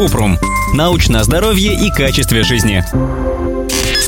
Купрум. Научное здоровье и качестве жизни.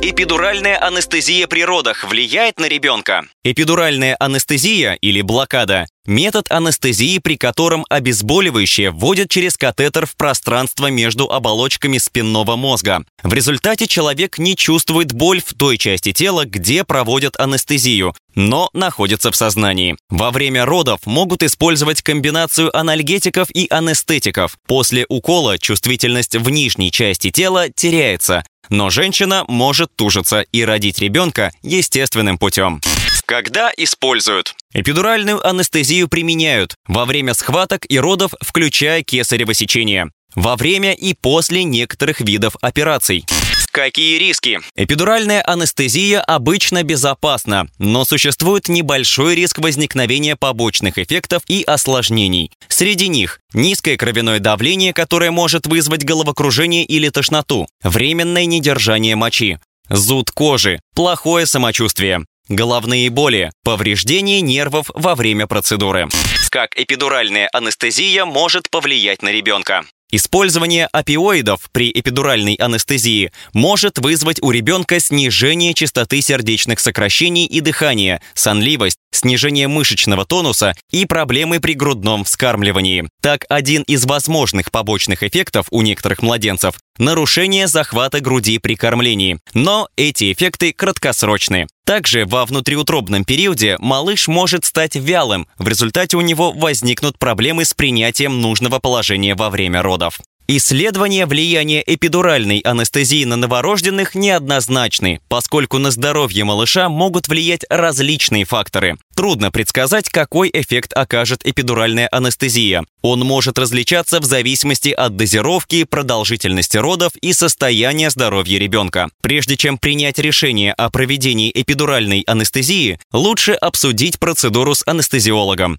Эпидуральная анестезия при родах влияет на ребенка? Эпидуральная анестезия или блокада – метод анестезии, при котором обезболивающее вводят через катетер в пространство между оболочками спинного мозга. В результате человек не чувствует боль в той части тела, где проводят анестезию, но находится в сознании. Во время родов могут использовать комбинацию анальгетиков и анестетиков. После укола чувствительность в нижней части тела теряется, но женщина может тужиться и родить ребенка естественным путем. Когда используют? Эпидуральную анестезию применяют во время схваток и родов, включая кесарево сечение. Во время и после некоторых видов операций. Какие риски? Эпидуральная анестезия обычно безопасна, но существует небольшой риск возникновения побочных эффектов и осложнений. Среди них низкое кровяное давление, которое может вызвать головокружение или тошноту, временное недержание мочи, зуд кожи, плохое самочувствие, головные боли, повреждение нервов во время процедуры. Как эпидуральная анестезия может повлиять на ребенка? Использование опиоидов при эпидуральной анестезии может вызвать у ребенка снижение частоты сердечных сокращений и дыхания, сонливость, снижение мышечного тонуса и проблемы при грудном вскармливании. Так, один из возможных побочных эффектов у некоторых младенцев – нарушение захвата груди при кормлении. Но эти эффекты краткосрочны. Также во внутриутробном периоде малыш может стать вялым, в результате у него возникнут проблемы с принятием нужного положения во время родов. Исследования влияния эпидуральной анестезии на новорожденных неоднозначны, поскольку на здоровье малыша могут влиять различные факторы. Трудно предсказать, какой эффект окажет эпидуральная анестезия. Он может различаться в зависимости от дозировки, продолжительности родов и состояния здоровья ребенка. Прежде чем принять решение о проведении эпидуральной анестезии, лучше обсудить процедуру с анестезиологом.